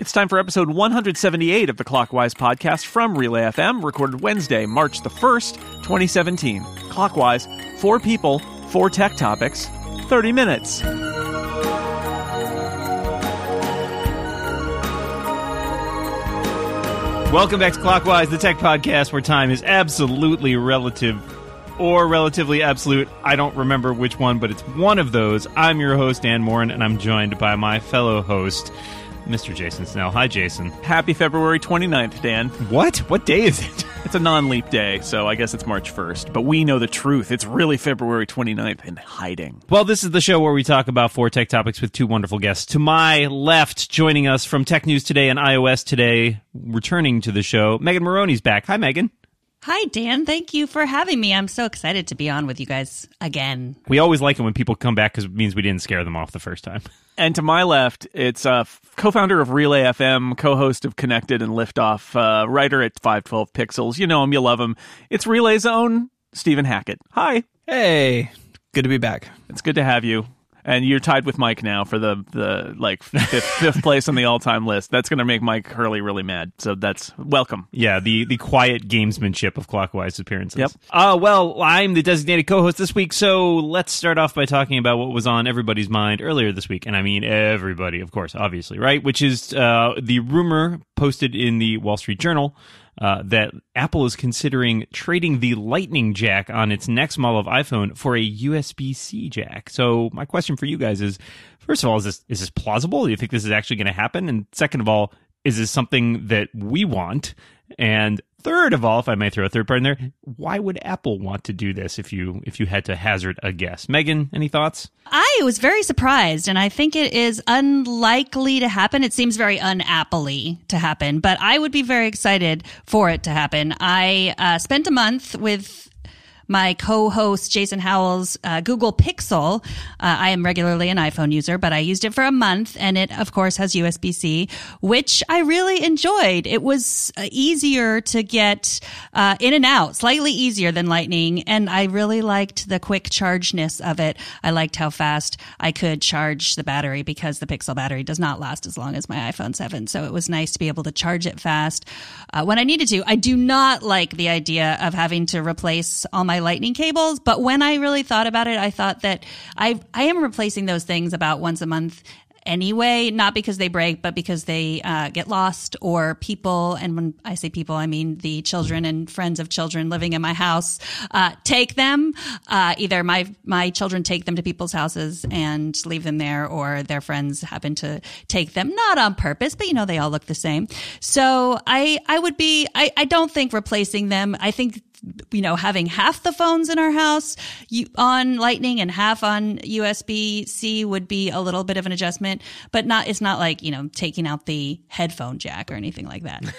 It's time for episode 178 of the Clockwise podcast from Relay FM, recorded Wednesday, March the 1st, 2017. Clockwise, four people, four tech topics, 30 minutes. Welcome back to Clockwise, the tech podcast where time is absolutely relative or relatively absolute. I don't remember which one, but it's one of those. I'm your host, Dan Moren, and I'm joined by my fellow host, Mr. Jason Snell. Hi, Jason. Happy February 29th, Dan. What? What day is it? It's a non leap day, so I guess it's March 1st. But we know the truth. It's really February 29th in hiding. Well, this is the show where we talk about four tech topics with two wonderful guests. To my left, joining us from Tech News Today and iOS Today, returning to the show, Megan Morrone's back. Hi, Megan. Hi, Dan. Thank you for having me. I'm so excited to be on with you guys again. We always like it when people come back because it means we didn't scare them off the first time. And to my left, it's uh, co-founder of Relay FM, co-host of Connected and Liftoff, uh, writer at 512 Pixels. You know him, you love him. It's Relay's own Stephen Hackett. Hi. Hey, good to be back. It's good to have you. And you're tied with Mike now for the the like fifth, fifth place on the all time list. That's going to make Mike Hurley really mad. So that's welcome. Yeah, the the quiet gamesmanship of Clockwise appearances. Yep. Uh, well, I'm the designated co-host this week, so let's start off by talking about what was on everybody's mind earlier this week, and I mean everybody, of course, obviously, right? Which is uh, the rumor posted in the Wall Street Journal uh, that Apple is considering trading the Lightning jack on its next model of iPhone for a USB C jack. So my question for you guys is: first of all, is this is this plausible? Do you think this is actually going to happen? And second of all, is this something that we want? And third of all, if I may throw a third part in there, why would Apple want to do this if you if you had to hazard a guess? Megan, any thoughts? I was very surprised, and I think it is unlikely to happen. It seems very unapple to happen, but I would be very excited for it to happen. I uh, spent a month with my co-host Jason Howell's uh, Google Pixel. Uh, I am regularly an iPhone user, but I used it for a month, and it of course has USB C, which I really enjoyed. It was uh, easier to get uh, in and out, slightly easier than Lightning, and I really liked the quick chargeness of it. I liked how fast I could charge the battery because the Pixel battery does not last as long as my iPhone 7. So it was nice to be able to charge it fast uh, when I needed to. I do not like the idea of having to replace all my lightning cables. But when I really thought about it, I thought that I I am replacing those things about once a month anyway, not because they break, but because they uh, get lost or people. And when I say people, I mean the children and friends of children living in my house uh, take them. Uh, either my my children take them to people's houses and leave them there, or their friends happen to take them, not on purpose, but you know they all look the same. So I I would be I I don't think replacing them. I think you know, having half the phones in our house on Lightning and half on USB C would be a little bit of an adjustment, but not, it's not like, you know, taking out the headphone jack or anything like that.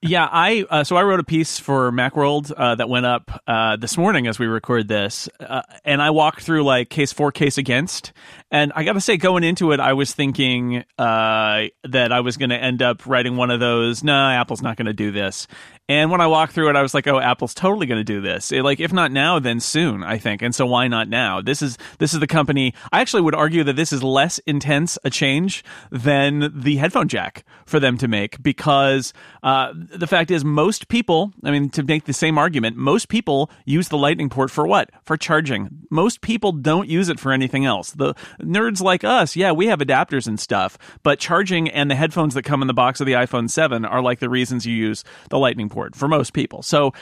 Yeah, I uh, so I wrote a piece for MacWorld uh, that went up uh, this morning as we record this, uh, and I walked through like case for, case against, and I got to say, going into it, I was thinking uh, that I was going to end up writing one of those. No, nah, Apple's not going to do this. And when I walked through it, I was like, "Oh, Apple's totally going to do this. It, like, if not now, then soon." I think, and so why not now? This is this is the company. I actually would argue that this is less intense a change than the headphone jack for them to make because uh, the fact is, most people. I mean, to make the same argument, most people use the Lightning port for what? For charging. Most people don't use it for anything else. The nerds like us, yeah, we have adapters and stuff, but charging and the headphones that come in the box of the iPhone 7 are like the reasons you use the Lightning port for most people. So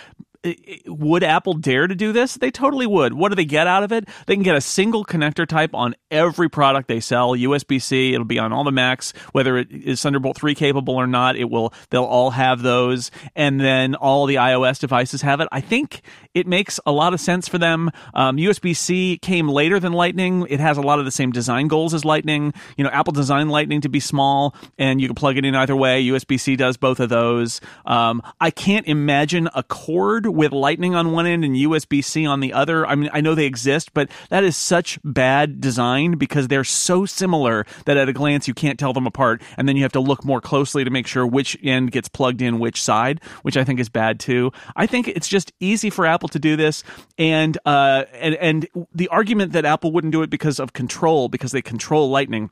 would Apple dare to do this? They totally would. What do they get out of it? They can get a single connector type on every product they sell. USB C. It'll be on all the Macs, whether it is Thunderbolt three capable or not. It will. They'll all have those, and then all the iOS devices have it. I think it makes a lot of sense for them. Um, USB C came later than Lightning. It has a lot of the same design goals as Lightning. You know, Apple designed Lightning to be small, and you can plug it in either way. USB C does both of those. Um, I can't imagine a cord with Lightning on one end and USB C on the other. I mean, I know they exist, but that is such bad design because they're so similar that at a glance you can't tell them apart. And then you have to look more closely to make sure which end gets plugged in which side, which I think is bad too. I think it's just easy for Apple to do this. And, uh, and, and the argument that Apple wouldn't do it because of control, because they control Lightning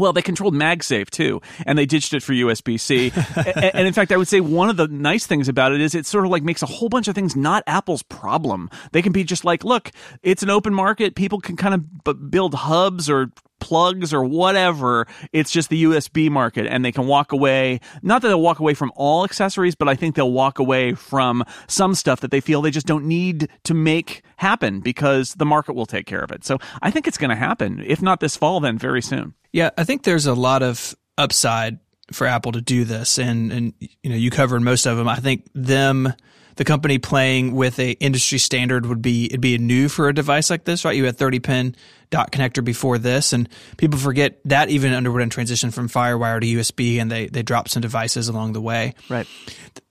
Well, they controlled MagSafe too, and they ditched it for USB C. and, and in fact, I would say one of the nice things about it is it sort of like makes a whole bunch of things not Apple's problem. They can be just like, look, it's an open market. People can kind of b- build hubs or plugs or whatever. It's just the USB market, and they can walk away. Not that they'll walk away from all accessories, but I think they'll walk away from some stuff that they feel they just don't need to make happen because the market will take care of it. So I think it's going to happen. If not this fall, then very soon. Yeah, I think there's a lot of upside for Apple to do this, and and you know you covered most of them. I think them, the company playing with a industry standard would be it'd be new for a device like this, right? You had 30 pin dock connector before this, and people forget that even underwent a transition from FireWire to USB, and they they dropped some devices along the way. Right.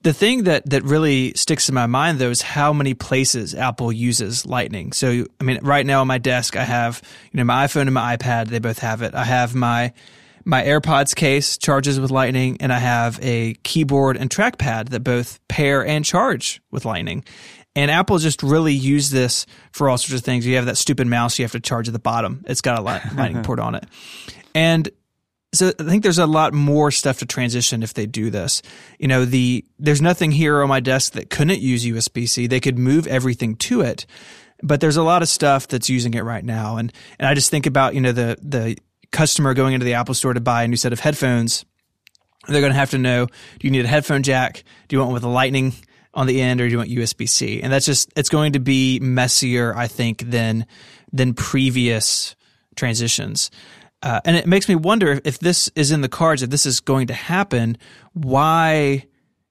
The thing that that really sticks in my mind though is how many places Apple uses Lightning. So I mean, right now on my desk I have you know my iPhone and my iPad. They both have it. I have my my AirPods case charges with Lightning, and I have a keyboard and trackpad that both pair and charge with Lightning. And Apple just really used this for all sorts of things. You have that stupid mouse you have to charge at the bottom. It's got a lightning port on it. And so I think there's a lot more stuff to transition if they do this. You know, the there's nothing here on my desk that couldn't use USB-C. They could move everything to it. But there's a lot of stuff that's using it right now. And and I just think about, you know, the the customer going into the Apple store to buy a new set of headphones. They're going to have to know, do you need a headphone jack? Do you want one with a lightning on the end or do you want USB C? And that's just it's going to be messier, I think, than than previous transitions. Uh, and it makes me wonder if this is in the cards, if this is going to happen, why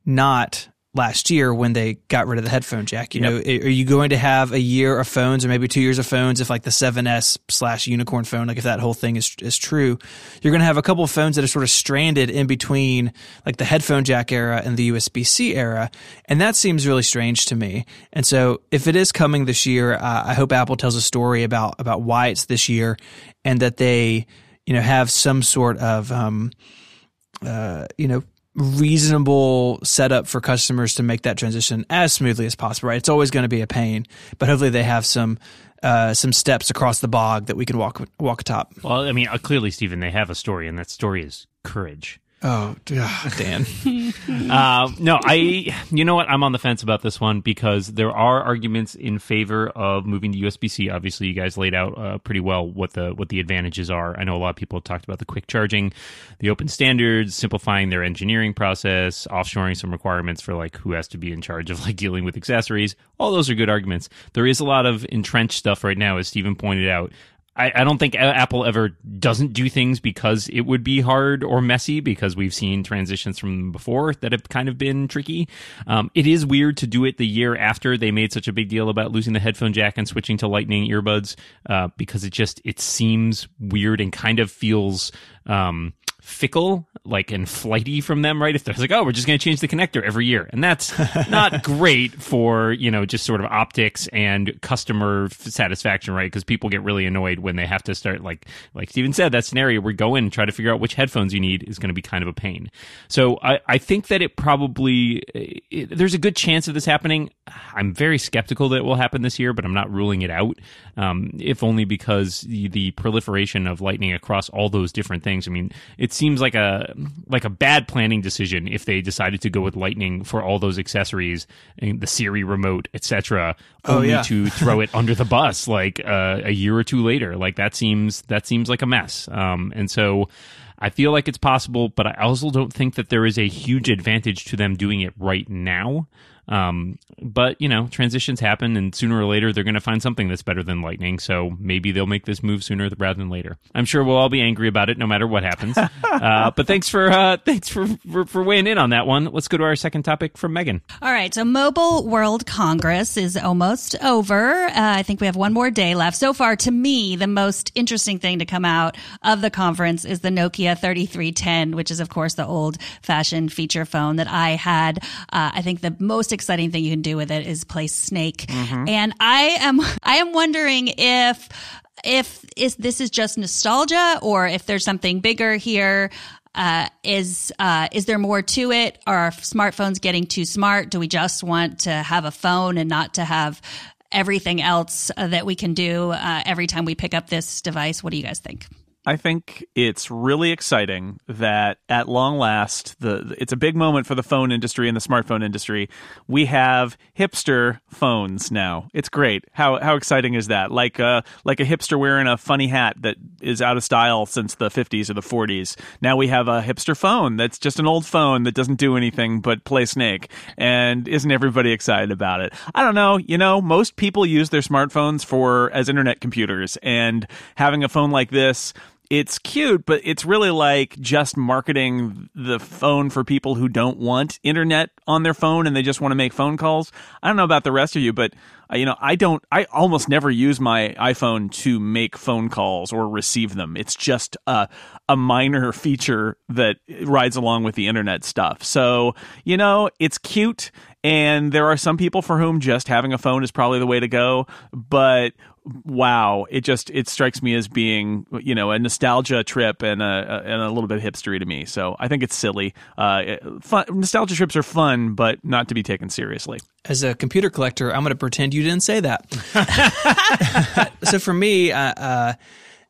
not last year when they got rid of the headphone jack. You yep. know, are you going to have a year of phones or maybe two years of phones if like the 7S slash unicorn phone, like if that whole thing is is true, you're going to have a couple of phones that are sort of stranded in between like the headphone jack era and the USB C era, and that seems really strange to me. And so, if it is coming this year, uh, I hope Apple tells a story about about why it's this year, and that they you know have some sort of um, uh, you know reasonable setup for customers to make that transition as smoothly as possible. Right, it's always going to be a pain, but hopefully they have some uh, some steps across the bog that we can walk walk atop. Well, I mean, uh, clearly, Stephen, they have a story, and that story is courage. Oh, Dan. uh, no, I. You know what? I'm on the fence about this one because there are arguments in favor of moving to USB C. Obviously, you guys laid out uh, pretty well what the what the advantages are. I know a lot of people talked about the quick charging, the open standards, simplifying their engineering process, offshoring some requirements for like who has to be in charge of like dealing with accessories. All those are good arguments. There is a lot of entrenched stuff right now, as Stephen pointed out, I, I, don't think Apple ever doesn't do things because it would be hard or messy because we've seen transitions from before that have kind of been tricky. Um, it is weird to do it the year after they made such a big deal about losing the headphone jack and switching to lightning earbuds uh, because it just it seems weird and kind of feels um, fickle like and flighty from them right? If they're like oh we're just going to change the connector every year. And that's not great for you know just sort of optics and customer satisfaction right? Because people get really annoyed when they have to start like like steven said that scenario where go in and try to figure out which headphones you need is going to be kind of a pain. So i, I think that it probably eh, it, there's a good chance of this happening i'm very skeptical that it will happen this year but i'm not ruling it out um, if only because the, the proliferation of lightning across all those different things i mean it seems like a like a bad planning decision if they decided to go with Lightning for all those accessories, the Siri remote, etc. Oh, only yeah. to throw it under the bus like uh, a year or two later. Like that seems that seems like a mess. Um, and so. I feel like it's possible, but I also don't think that there is a huge advantage to them doing it right now. Um, but you know, transitions happen, and sooner or later they're going to find something that's better than Lightning. So maybe they'll make this move sooner rather than later. I'm sure we'll all be angry about it, no matter what happens. uh, but thanks for uh, thanks for, for, for weighing in on that one. Let's go to our second topic from Megan. All right, so Mobile World Congress is almost over. Uh, I think we have one more day left. So far, to me, the most interesting thing to come out of the conference is the Nokia 3310, which is of course the old fashioned feature phone that I had. Uh, I think the most exciting thing you can do with it is play Snake. Mm-hmm. And I am I am wondering if if is this is just nostalgia or if there's something bigger here. Uh, is uh, is there more to it? Are smartphones getting too smart? Do we just want to have a phone and not to have everything else that we can do uh, every time we pick up this device? What do you guys think? I think it's really exciting that at long last, the it's a big moment for the phone industry and the smartphone industry. We have hipster phones now. It's great. How how exciting is that? Like uh like a hipster wearing a funny hat that is out of style since the 50s or the 40s. Now we have a hipster phone that's just an old phone that doesn't do anything but play Snake. And isn't everybody excited about it? I don't know. You know, most people use their smartphones for as internet computers, and having a phone like this it's cute, but it's really like just marketing the phone for people who don't want internet on their phone and they just want to make phone calls. I don't know about the rest of you, but uh, you know, I don't, I almost never use my iPhone to make phone calls or receive them. It's just a, a minor feature that rides along with the internet stuff. So, you know, it's cute. And there are some people for whom just having a phone is probably the way to go. But wow, it just it strikes me as being you know a nostalgia trip and a, and a little bit hipstery to me. So I think it's silly. Uh, fun, nostalgia trips are fun, but not to be taken seriously. As a computer collector, I'm going to pretend you didn't say that. so for me, uh, uh,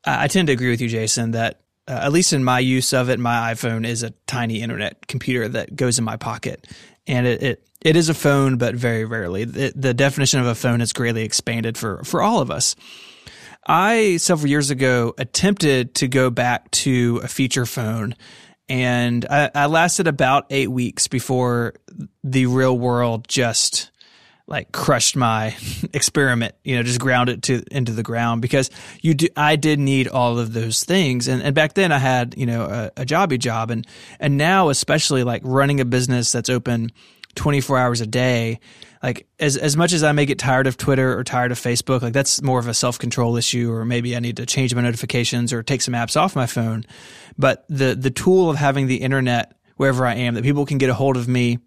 I tend to agree with you, Jason, that uh, at least in my use of it, my iPhone is a tiny internet computer that goes in my pocket, and it, it it is a phone, but very rarely. The, the definition of a phone has greatly expanded for, for all of us. I, several years ago, attempted to go back to a feature phone and I, I lasted about eight weeks before the real world just like crushed my experiment, you know, just ground it to into the ground because you do, I did need all of those things. And, and back then I had, you know, a, a jobby job and, and now especially like running a business that's open 24 hours a day like as as much as I may get tired of Twitter or tired of Facebook, like that's more of a self control issue, or maybe I need to change my notifications or take some apps off my phone. But the the tool of having the internet wherever I am, that people can get a hold of me,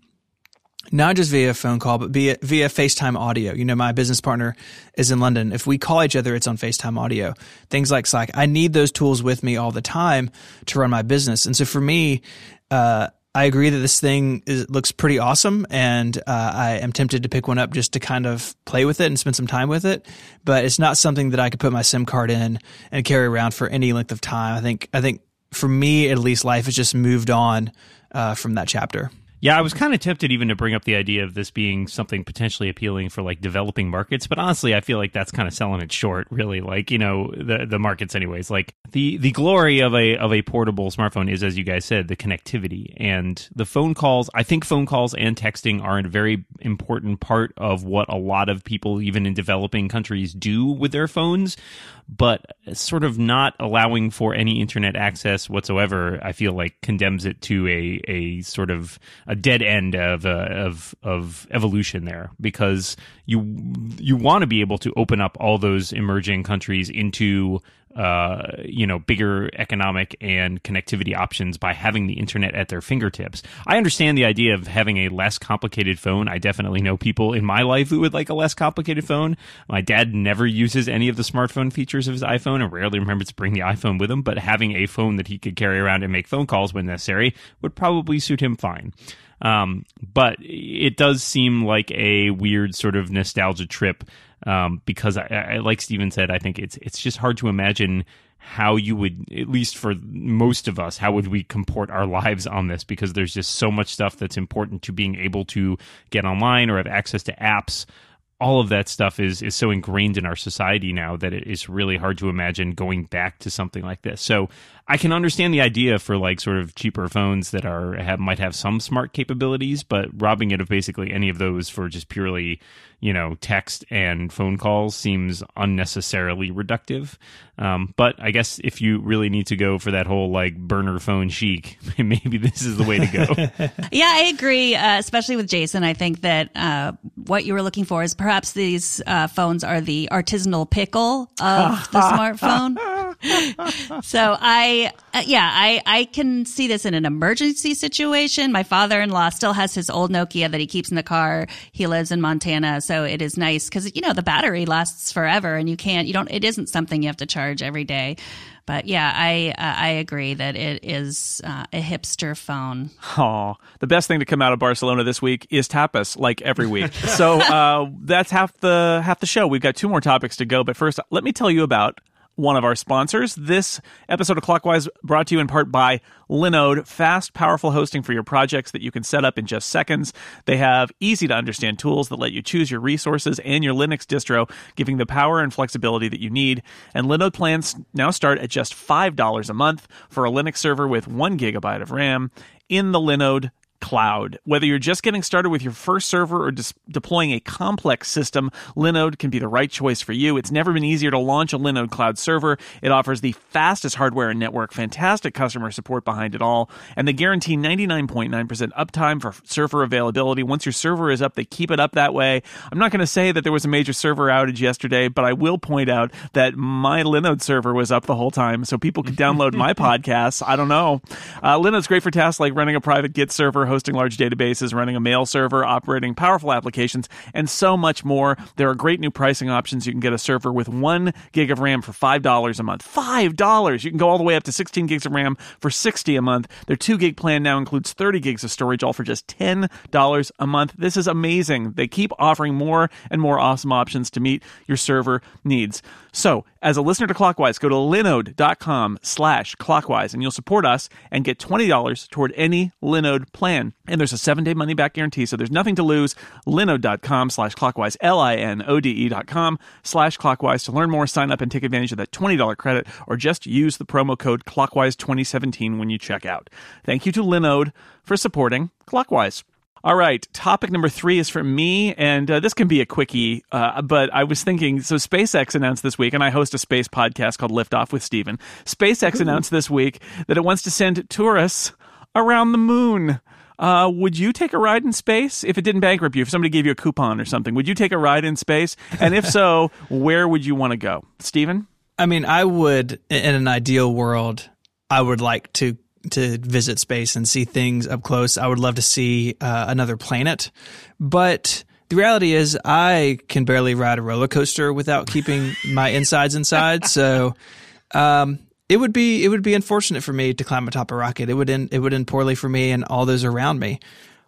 not just via phone call, but via via FaceTime audio. You know, my business partner is in London. If we call each other, it's on FaceTime audio. Things like Slack. I need those tools with me all the time to run my business. And so for me, uh, I agree that this thing is, looks pretty awesome, and uh, I am tempted to pick one up just to kind of play with it and spend some time with it. But it's not something that I could put my SIM card in and carry around for any length of time. I think I think for me at least, life has just moved on uh, from that chapter. Yeah, I was kind of tempted even to bring up the idea of this being something potentially appealing for like developing markets, but honestly, I feel like that's kind of selling it short, really. Like, you know, the the markets anyways. Like the the glory of a of a portable smartphone is as you guys said, the connectivity and the phone calls. I think phone calls and texting are a very important part of what a lot of people even in developing countries do with their phones but sort of not allowing for any internet access whatsoever, I feel like condemns it to a, a sort of a dead end of, uh, of, of evolution there because you, you want to be able to open up all those emerging countries into uh, you know, bigger economic and connectivity options by having the internet at their fingertips. I understand the idea of having a less complicated phone. I definitely know people in my life who would like a less complicated phone. My dad never uses any of the smartphone features of his iPhone and rarely remembers to bring the iPhone with him, but having a phone that he could carry around and make phone calls when necessary would probably suit him fine. Um, but it does seem like a weird sort of nostalgia trip um, because I, I, like Stephen said, I think it's it's just hard to imagine how you would, at least for most of us, how would we comport our lives on this? Because there's just so much stuff that's important to being able to get online or have access to apps all of that stuff is is so ingrained in our society now that it is really hard to imagine going back to something like this. So I can understand the idea for like sort of cheaper phones that are have might have some smart capabilities, but robbing it of basically any of those for just purely you know text and phone calls seems unnecessarily reductive. Um, but I guess if you really need to go for that whole like burner phone chic, maybe this is the way to go. yeah, I agree, uh, especially with Jason. I think that uh, what you were looking for is perhaps these uh, phones are the artisanal pickle of the smartphone. so I, uh, yeah, I, I can see this in an emergency situation. My father-in-law still has his old Nokia that he keeps in the car. He lives in Montana. So it is nice because, you know, the battery lasts forever and you can't, you don't, it isn't something you have to charge every day. But yeah, I uh, I agree that it is uh, a hipster phone. Oh, the best thing to come out of Barcelona this week is tapas, like every week. so uh, that's half the half the show. We've got two more topics to go, but first, let me tell you about one of our sponsors. This episode of Clockwise brought to you in part by Linode, fast, powerful hosting for your projects that you can set up in just seconds. They have easy to understand tools that let you choose your resources and your Linux distro, giving the power and flexibility that you need. And Linode plans now start at just $5 a month for a Linux server with one gigabyte of RAM in the Linode cloud. Whether you're just getting started with your first server or dis- deploying a complex system, Linode can be the right choice for you. It's never been easier to launch a Linode cloud server. It offers the fastest hardware and network, fantastic customer support behind it all, and they guarantee 99.9% uptime for server availability. Once your server is up, they keep it up that way. I'm not going to say that there was a major server outage yesterday, but I will point out that my Linode server was up the whole time, so people could download my podcasts. I don't know. Uh, Linode's great for tasks like running a private Git server, hosting large databases, running a mail server, operating powerful applications, and so much more. There are great new pricing options. You can get a server with one gig of RAM for $5 a month. $5! You can go all the way up to 16 gigs of RAM for 60 a month. Their 2 gig plan now includes 30 gigs of storage, all for just $10 a month. This is amazing. They keep offering more and more awesome options to meet your server needs. So, as a listener to Clockwise, go to linode.com slash clockwise and you'll support us and get $20 toward any Linode plan. And there's a seven day money back guarantee, so there's nothing to lose. Linode.com slash clockwise, L I N O D E dot com slash clockwise to learn more, sign up and take advantage of that $20 credit or just use the promo code clockwise 2017 when you check out. Thank you to Linode for supporting Clockwise. All right, topic number three is for me, and uh, this can be a quickie. Uh, but I was thinking, so SpaceX announced this week, and I host a space podcast called Liftoff with Stephen. SpaceX announced this week that it wants to send tourists around the moon. Uh, would you take a ride in space if it didn't bankrupt you? If somebody gave you a coupon or something, would you take a ride in space? And if so, where would you want to go, Stephen? I mean, I would, in an ideal world, I would like to to visit space and see things up close. I would love to see uh, another planet, but the reality is I can barely ride a roller coaster without keeping my insides inside. So, um, it would be it would be unfortunate for me to climb atop a rocket. It would end it would end poorly for me and all those around me.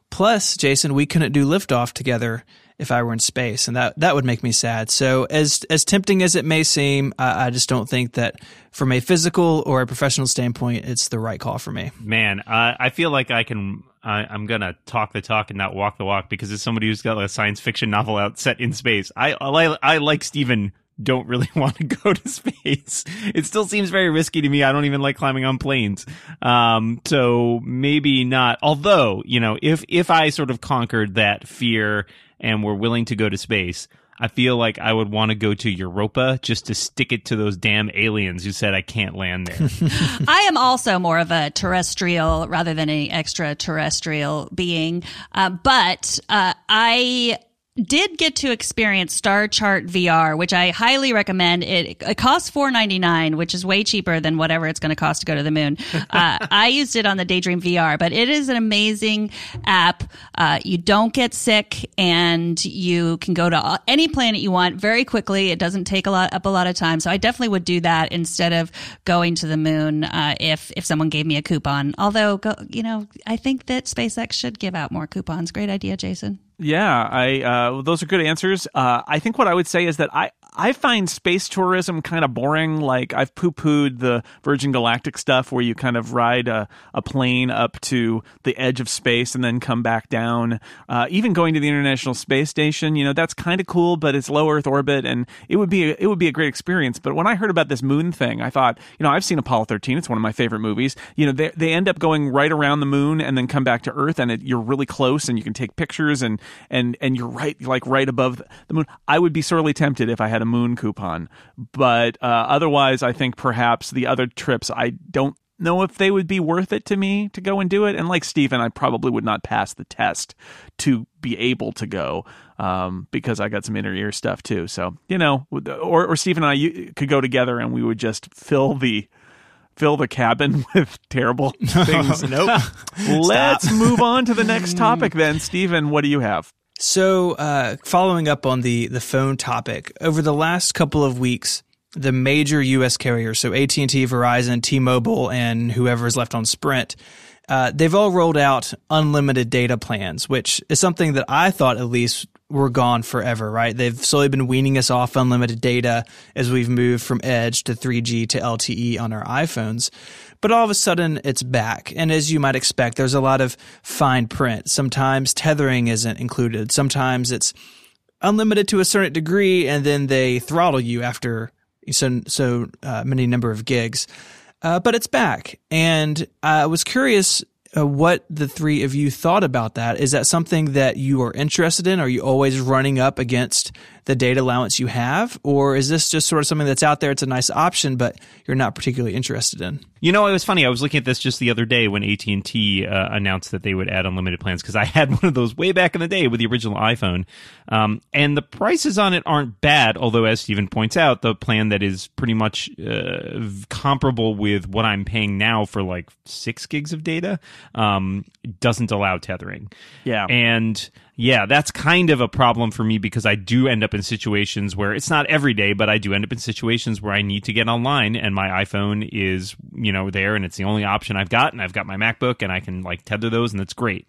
Plus, Jason, we couldn't do liftoff together if I were in space, and that that would make me sad. So, as as tempting as it may seem, I, I just don't think that from a physical or a professional standpoint, it's the right call for me. Man, I feel like I can. I, I'm gonna talk the talk and not walk the walk because as somebody who's got a science fiction novel out set in space, I I, I like Stephen don't really want to go to space. It still seems very risky to me. I don't even like climbing on planes. Um, so maybe not. Although, you know, if, if I sort of conquered that fear and were willing to go to space, I feel like I would want to go to Europa just to stick it to those damn aliens who said I can't land there. I am also more of a terrestrial rather than an extraterrestrial being, uh, but uh, I did get to experience Star Chart VR, which I highly recommend. It, it costs four ninety nine, which is way cheaper than whatever it's going to cost to go to the moon. Uh, I used it on the Daydream VR, but it is an amazing app. Uh, you don't get sick, and you can go to any planet you want very quickly. It doesn't take a lot up a lot of time, so I definitely would do that instead of going to the moon uh, if if someone gave me a coupon. Although, go, you know, I think that SpaceX should give out more coupons. Great idea, Jason. Yeah, I uh, those are good answers. Uh, I think what I would say is that I I find space tourism kind of boring. Like I've poo pooed the Virgin Galactic stuff where you kind of ride a, a plane up to the edge of space and then come back down. Uh, even going to the International Space Station, you know, that's kind of cool, but it's low Earth orbit and it would be a, it would be a great experience. But when I heard about this moon thing, I thought, you know, I've seen Apollo 13. It's one of my favorite movies. You know, they, they end up going right around the moon and then come back to Earth and it, you're really close and you can take pictures and, and, and you're right, like right above the moon. I would be sorely tempted if I had a moon coupon. But uh, otherwise, I think perhaps the other trips, I don't know if they would be worth it to me to go and do it. And like Stephen, I probably would not pass the test to be able to go um, because I got some inner ear stuff too. So, you know, or, or Stephen and I could go together and we would just fill the fill the cabin with terrible things. nope. Let's move on to the next topic then. Stephen, what do you have? So, uh, following up on the the phone topic, over the last couple of weeks, the major U.S. carriers, so AT and T, Verizon, T-Mobile, and whoever is left on Sprint, uh, they've all rolled out unlimited data plans, which is something that I thought at least we're gone forever, right? They've slowly been weaning us off unlimited data as we've moved from Edge to 3G to LTE on our iPhones. But all of a sudden, it's back. And as you might expect, there's a lot of fine print. Sometimes tethering isn't included. Sometimes it's unlimited to a certain degree, and then they throttle you after so so uh, many number of gigs. Uh, but it's back, and I was curious uh, what the three of you thought about that. Is that something that you are interested in? Are you always running up against the data allowance you have, or is this just sort of something that's out there? It's a nice option, but you're not particularly interested in. You know, it was funny. I was looking at this just the other day when AT and T uh, announced that they would add unlimited plans because I had one of those way back in the day with the original iPhone, um, and the prices on it aren't bad. Although, as Stephen points out, the plan that is pretty much uh, comparable with what I'm paying now for like six gigs of data um, doesn't allow tethering. Yeah, and yeah, that's kind of a problem for me because I do end up in situations where it's not every day, but I do end up in situations where I need to get online and my iPhone is, you know, there and it's the only option I've got and I've got my MacBook and I can like tether those and it's great.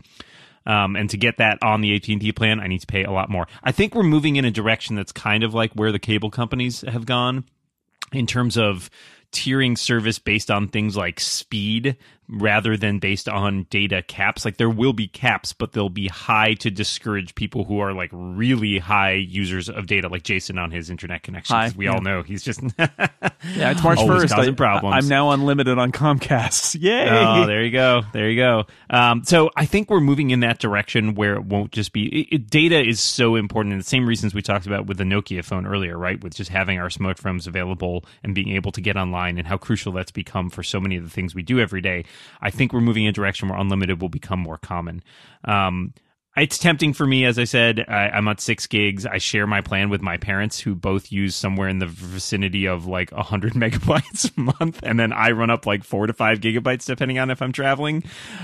Um, and to get that on the AT&T plan, I need to pay a lot more. I think we're moving in a direction that's kind of like where the cable companies have gone in terms of tiering service based on things like speed rather than based on data caps. Like there will be caps, but they'll be high to discourage people who are like really high users of data, like Jason on his internet connection. We yeah. all know he's just yeah. It's March first. causing problems. I'm now unlimited on Comcast. Yay! Oh, there you go. There you go. Um, so I think we're moving in that direction where it won't just be it, it, data is so important. And the same reasons we talked about with the Nokia phone earlier, right? With just having our smartphones available and being able to get online, and how crucial that's become for so many of the things we do every day. I think we're moving in a direction where unlimited will become more common. Um, it's tempting for me, as I said. I, am at six gigs. I share my plan with my parents, who both use somewhere in the vicinity of like 100 megabytes a month, and then I run up like four to five gigabytes, depending on if I'm traveling.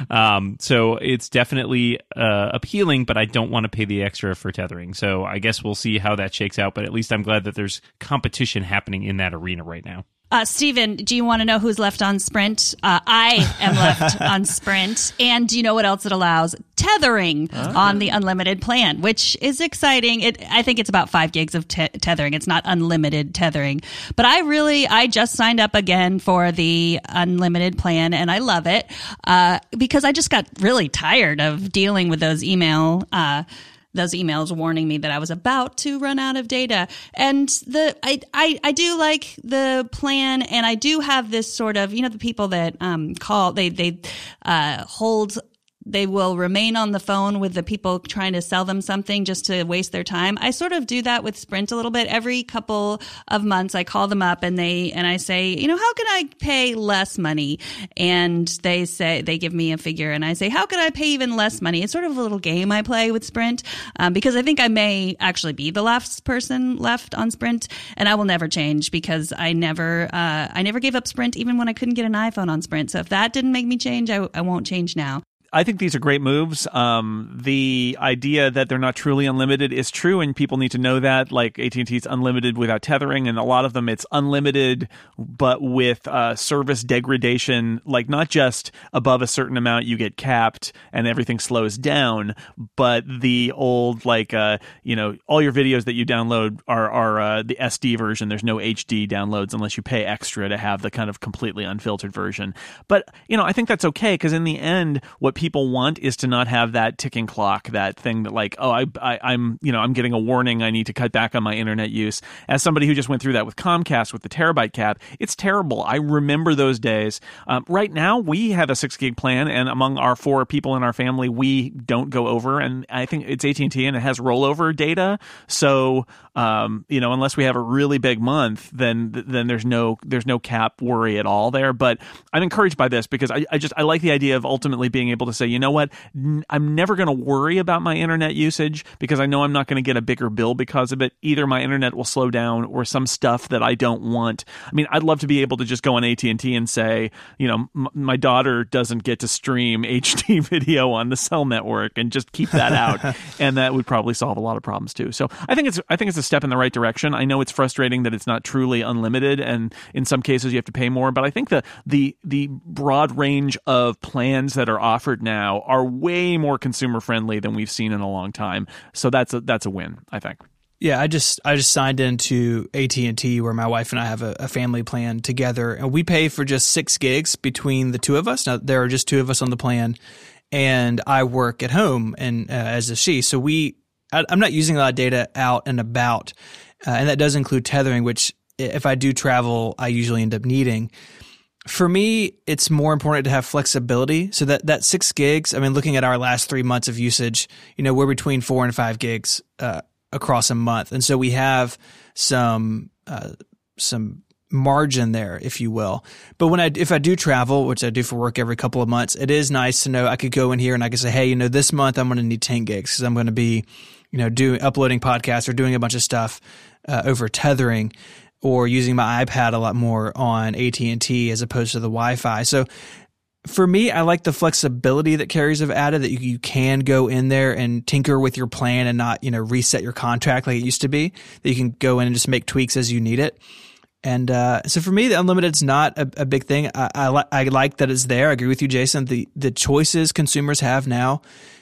Um, so it's definitely uh, appealing, but I don't want to pay the extra for tethering. So I guess we'll see how that shakes out. But at least I'm glad that there's competition happening in that arena right now. Uh, Stephen, do you want to know who's left on Sprint? Uh, I am left on Sprint. And do you know what else it allows? Tethering on the unlimited plan, which is exciting. It, I think it's about five gigs of te- tethering. It's not unlimited tethering. But I really, I just signed up again for the unlimited plan and I love it uh, because I just got really tired of dealing with those email uh, those emails warning me that I was about to run out of data. And the I I, I do like the plan, and I do have this sort of you know the people that um, call they they uh, hold they will remain on the phone with the people trying to sell them something just to waste their time. I sort of do that with Sprint a little bit. Every couple of months, I call them up and they, and I say, you know, how can I pay less money? And they say, they give me a figure and I say, how can I pay even less money? It's sort of a little game I play with Sprint, um, because I think I may actually be the last person left on Sprint and I will never change because I never, uh, I never gave up Sprint even when I couldn't get an iPhone on Sprint. So if that didn't make me change, I, I won't change now. I think these are great moves. Um, the idea that they're not truly unlimited is true, and people need to know that. Like AT and T is unlimited without tethering, and a lot of them it's unlimited, but with uh, service degradation. Like not just above a certain amount you get capped and everything slows down, but the old like uh, you know all your videos that you download are are uh, the SD version. There's no HD downloads unless you pay extra to have the kind of completely unfiltered version. But you know I think that's okay because in the end, what people want is to not have that ticking clock, that thing that like, oh, I, I, am you know, I'm getting a warning. I need to cut back on my internet use. As somebody who just went through that with Comcast with the terabyte cap, it's terrible. I remember those days. Um, right now, we have a six gig plan, and among our four people in our family, we don't go over. And I think it's AT and T, and it has rollover data. So, um, you know, unless we have a really big month, then then there's no there's no cap worry at all there. But I'm encouraged by this because I, I just I like the idea of ultimately being able to to say, you know what, I'm never going to worry about my internet usage because I know I'm not going to get a bigger bill because of it. Either my internet will slow down or some stuff that I don't want. I mean, I'd love to be able to just go on AT and T and say, you know, m- my daughter doesn't get to stream HD video on the cell network and just keep that out, and that would probably solve a lot of problems too. So I think it's I think it's a step in the right direction. I know it's frustrating that it's not truly unlimited, and in some cases you have to pay more, but I think the the the broad range of plans that are offered now are way more consumer friendly than we've seen in a long time. So that's a that's a win, I think. Yeah, I just I just signed into AT and T where my wife and I have a, a, family plan together, and we pay for just six gigs between the two of us. Now there are just two of us on the plan, and I work at home and uh, as a she, so we I, am not using a lot of data out and about, uh, and that does include tethering, which if I do travel, I usually end up needing. For me, it's more important to have flexibility. So that that six gigs, I mean, looking at our last three months of usage, you know, we're between four and five gigs. Uh, across a month, and so we have some uh, some margin there, if you will. But when I if I do travel, which I do for work every couple of months, it is nice to know I could go in here and I could say, hey, you know, this month I'm going to need ten gigs because I'm going to be, you know, doing uploading podcasts or doing a bunch of stuff uh, over tethering or using my iPad a lot more on AT&T as opposed to the Wi-Fi. So for me, I like the flexibility that carriers have added that you, you, can go in there and tinker with your plan and not, you know, reset your contract like it used to be. That you can go in and just make tweaks as you need it. And uh, so for me, the unlimited is not a, a big thing. I, I, li- I like that it's there. I agree with you, Jason. The the choices consumers have now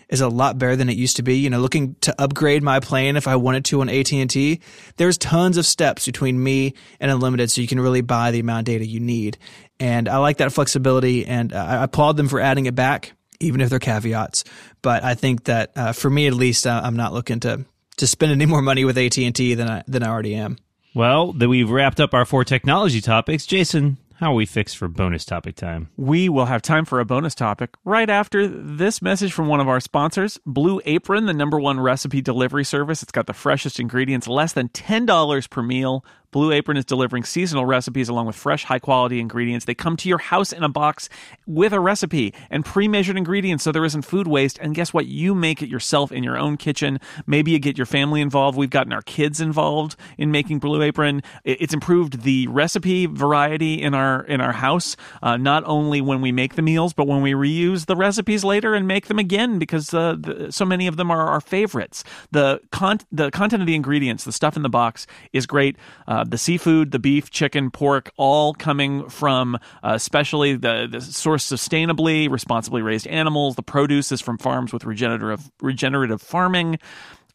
is a lot better than it used to be. You know, looking to upgrade my plan if I wanted to on AT&T, there's tons of steps between me and unlimited so you can really buy the amount of data you need. And I like that flexibility and I applaud them for adding it back, even if they're caveats. But I think that uh, for me at least, uh, I'm not looking to to spend any more money with AT&T than I than I already am. Well, that we've wrapped up our four technology topics. Jason, how we fixed for bonus topic time? We will have time for a bonus topic right after this message from one of our sponsors, Blue Apron, the number one recipe delivery service. It's got the freshest ingredients, less than $10 per meal. Blue Apron is delivering seasonal recipes along with fresh, high quality ingredients. They come to your house in a box with a recipe and pre measured ingredients so there isn't food waste. And guess what? You make it yourself in your own kitchen. Maybe you get your family involved. We've gotten our kids involved in making Blue Apron. It's improved the recipe variety in our in our house, uh, not only when we make the meals, but when we reuse the recipes later and make them again because uh, the, so many of them are our favorites. The, con- the content of the ingredients, the stuff in the box, is great. Uh, uh, the seafood, the beef, chicken, pork, all coming from uh, especially the, the source sustainably, responsibly raised animals. The produce is from farms with regenerative regenerative farming.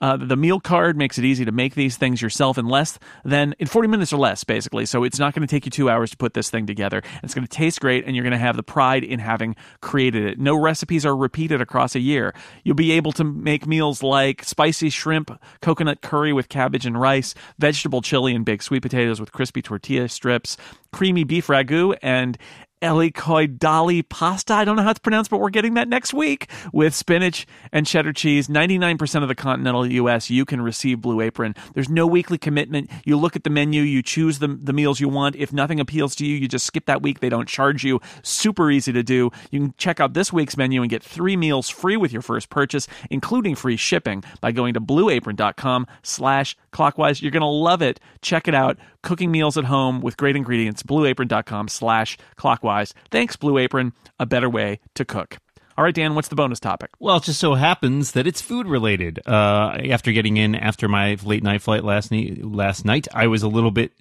Uh, the meal card makes it easy to make these things yourself in less than in 40 minutes or less, basically. So it's not going to take you two hours to put this thing together. It's going to taste great, and you're going to have the pride in having created it. No recipes are repeated across a year. You'll be able to make meals like spicy shrimp, coconut curry with cabbage and rice, vegetable chili and baked sweet potatoes with crispy tortilla strips, creamy beef ragu, and Dali pasta. I don't know how it's pronounced, but we're getting that next week with spinach and cheddar cheese. 99% of the continental U.S. you can receive Blue Apron. There's no weekly commitment. You look at the menu, you choose the, the meals you want. If nothing appeals to you, you just skip that week. They don't charge you. Super easy to do. You can check out this week's menu and get three meals free with your first purchase, including free shipping by going to blueapron.com slash clockwise. You're going to love it. Check it out. Cooking meals at home with great ingredients. blueapron.com slash clockwise. Thanks, Blue Apron. A better way to cook. All right, Dan, what's the bonus topic? Well, it just so happens that it's food related. Uh, after getting in after my late night flight last, night, last night, I was a little bit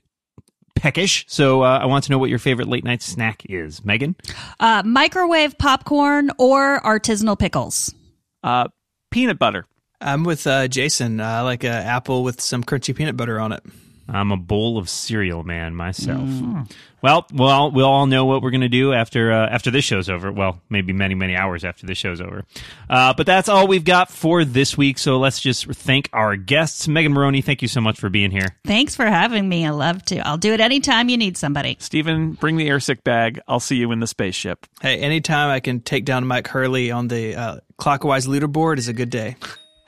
peckish. So uh, I want to know what your favorite late night snack is. Megan? Uh, microwave popcorn or artisanal pickles? Uh, peanut butter. I'm with uh, Jason. I like an apple with some crunchy peanut butter on it. I'm a bowl of cereal man myself. Mm. Well, well, we'll all know what we're going to do after uh, after this show's over. Well, maybe many many hours after this show's over. Uh, but that's all we've got for this week. So let's just thank our guests, Megan Morrone. Thank you so much for being here. Thanks for having me. I love to. I'll do it anytime you need somebody. Stephen, bring the airsick bag. I'll see you in the spaceship. Hey, anytime I can take down Mike Hurley on the uh, clockwise leaderboard is a good day.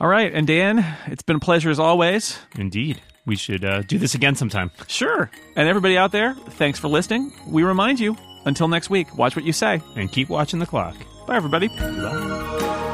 All right, and Dan, it's been a pleasure as always. Indeed. We should uh, do this again sometime. Sure. And everybody out there, thanks for listening. We remind you, until next week, watch what you say. And keep watching the clock. Bye, everybody. Bye.